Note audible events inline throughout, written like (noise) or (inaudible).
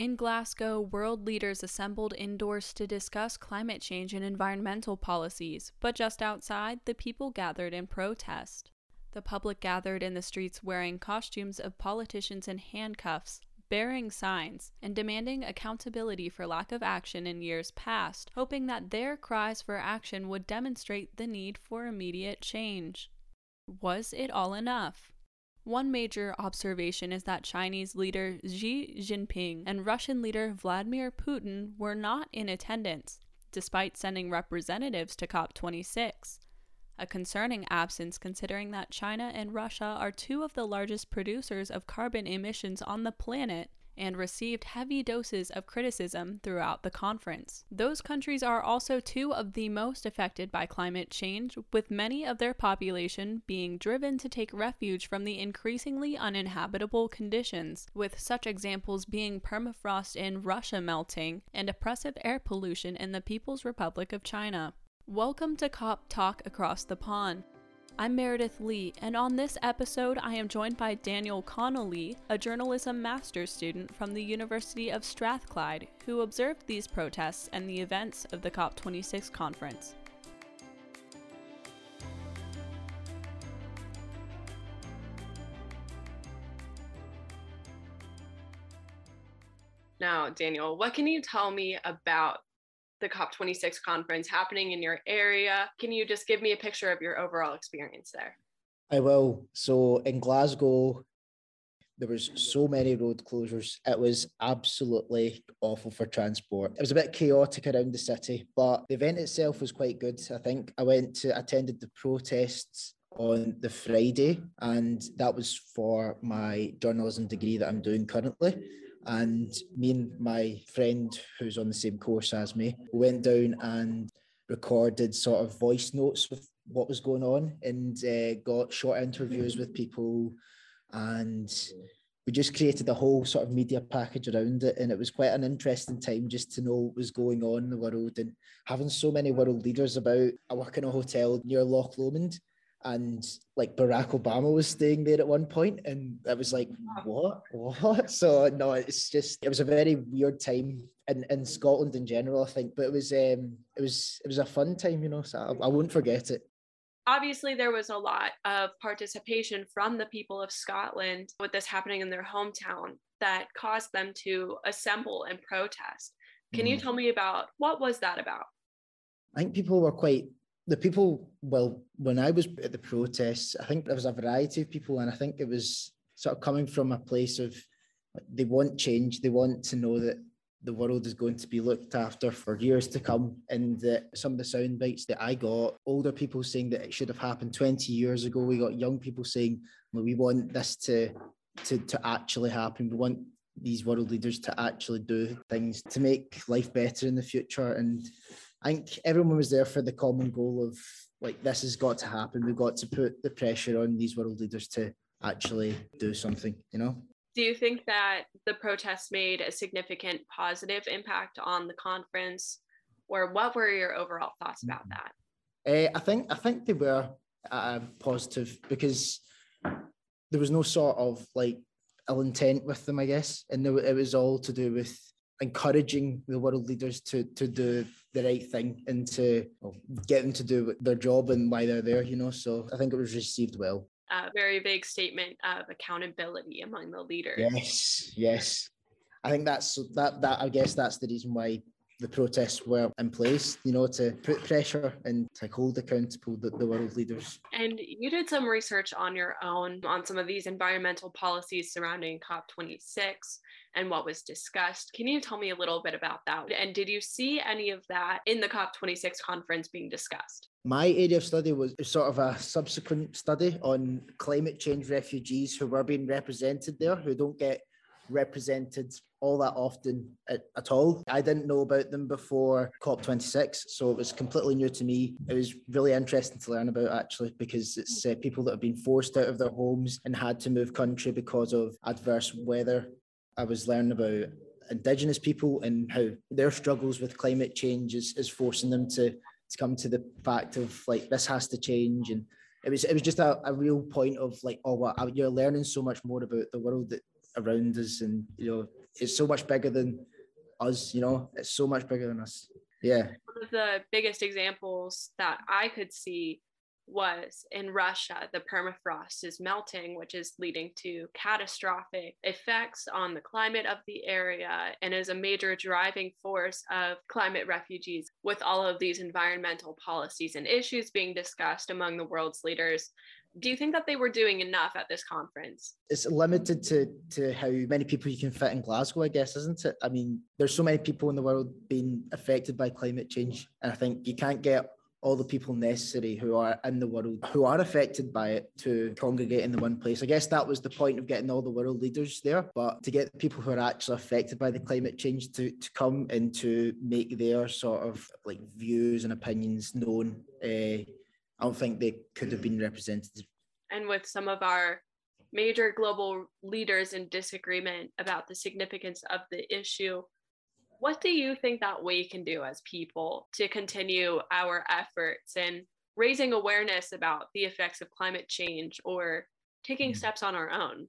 In Glasgow, world leaders assembled indoors to discuss climate change and environmental policies, but just outside, the people gathered in protest. The public gathered in the streets wearing costumes of politicians in handcuffs, bearing signs, and demanding accountability for lack of action in years past, hoping that their cries for action would demonstrate the need for immediate change. Was it all enough? One major observation is that Chinese leader Xi Jinping and Russian leader Vladimir Putin were not in attendance, despite sending representatives to COP26. A concerning absence considering that China and Russia are two of the largest producers of carbon emissions on the planet and received heavy doses of criticism throughout the conference. Those countries are also two of the most affected by climate change, with many of their population being driven to take refuge from the increasingly uninhabitable conditions, with such examples being permafrost in Russia melting and oppressive air pollution in the People's Republic of China. Welcome to COP Talk Across the Pond. I'm Meredith Lea, and on this episode, I am joined by Daniel Connolly, a journalism master's student from the University of Strathclyde, who observed these protests and the events of the COP26 conference. Now, Daniel, what can you tell me about the COP26 conference happening in your area. Can you just give me a picture of your overall experience there? I will. So in Glasgow, there was so many road closures. It was absolutely awful for transport. It was a bit chaotic around the city, but the event itself was quite good. I think I went to attended the protests on the Friday, and that was for my journalism degree that I'm doing currently. And me and my friend, who's on the same course as me, went down and recorded sort of voice notes with what was going on and uh, got short interviews with people. And we just created a whole sort of media package around it. And it was quite an interesting time just to know what was going on in the world and having so many world leaders about. I work in a hotel near Loch Lomond and like Barack Obama was staying there at one point, and I was like, what, what? (laughs) So no, it's just it was a very weird time in, in Scotland in general, I think, but it was um it was it was a fun time, you know, so I, I won't forget it. Obviously, there was a lot of participation from the people of Scotland with this happening in their hometown that caused them to assemble and protest. Can mm. you tell me about what was that about? I think people were quite the people, well, when I was at the protests, I think there was a variety of people, and I think it was sort of coming from a place of they want change, they want to know that the world is going to be looked after for years to come. And that some of the sound bites that I got, older people saying that it should have happened 20 years ago. We got young people saying, well, we want this to, to, to actually happen. We want these world leaders to actually do things to make life better in the future. And I think everyone was there for the common goal of like this has got to happen. We've got to put the pressure on these world leaders to actually do something, you know? Do you think that the protests made a significant positive impact on the conference? Or what were your overall thoughts about mm-hmm. that? Uh, I think I think they were uh, positive because there was no sort of like ill intent with them, I guess, and there, it was all to do with encouraging the world leaders to to do the right thing and to get them to do their job and why they're there, you know. So I think it was received well. A very big statement of accountability among the leaders. Yes, yes. I think that's that that I guess that's the reason why the protests were in place, you know, to put pressure and to hold accountable the, the world leaders. And you did some research on your own on some of these environmental policies surrounding COP26 and what was discussed. Can you tell me a little bit about that? And did you see any of that in the COP26 conference being discussed? My area of study was sort of a subsequent study on climate change refugees who were being represented there, who don't get represented all that often at, at, all. I didn't know about them before COP26, so it was completely new to me. It was really interesting to learn about actually because it's uh, people that have been forced out of their homes and had to move country because of adverse weather I was learning about Indigenous people and how their struggles with climate change is, is forcing them to, to come to the fact of like this has to change. And it was it was just a, a real point of like, oh, well, you're learning so much more about the world that around us and you know it's so much bigger than us. You know, it's so much bigger than us. Yeah. One of the biggest examples that I could see was in Russia, the permafrost is melting, which is leading to catastrophic effects on the climate of the area and is a major driving force of climate refugees. With all of these environmental policies and issues being discussed among the world's leaders, do you think that they were doing enough at this conference? It's limited to to how many people you can fit in Glasgow, I guess, isn't it? I mean, there's so many people in the world being affected by climate change, and I think you can't get all the people necessary who are in the world who are affected by it to congregate in the one place. I guess that was the point of getting all the world leaders there. But to get people who are actually affected by the climate change to, to come and to make their sort of like views and opinions known, uh, I don't think they could have been represented. And with some of our major global leaders in disagreement about the significance of the issue, what do you think that we can do as people to continue our efforts in raising awareness about the effects of climate change or taking mm. steps on our own?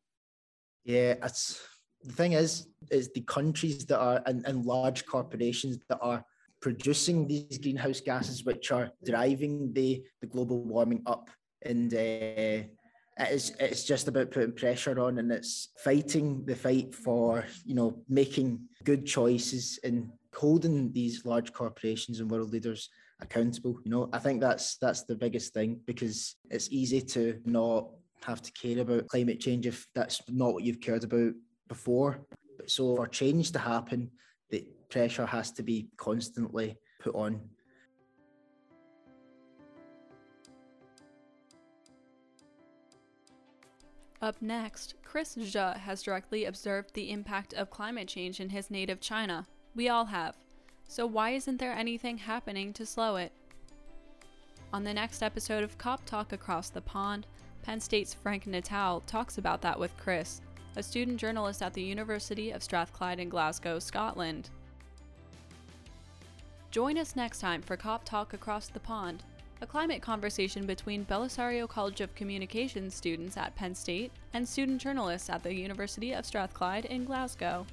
Yeah, it's the thing is, is the countries that are and, and large corporations that are producing these greenhouse gases, which are driving the, the global warming up. And uh, it's it's just about putting pressure on and it's fighting the fight for you know making good choices and holding these large corporations and world leaders accountable you know i think that's that's the biggest thing because it's easy to not have to care about climate change if that's not what you've cared about before so for change to happen the pressure has to be constantly put on Up next, Chris Zhe has directly observed the impact of climate change in his native China. We all have. So, why isn't there anything happening to slow it? On the next episode of Cop Talk Across the Pond, Penn State's Frank Natal talks about that with Chris, a student journalist at the University of Strathclyde in Glasgow, Scotland. Join us next time for Cop Talk Across the Pond a climate conversation between Bellisario College of Communications students at Penn State and student journalists at the University of Strathclyde in Glasgow.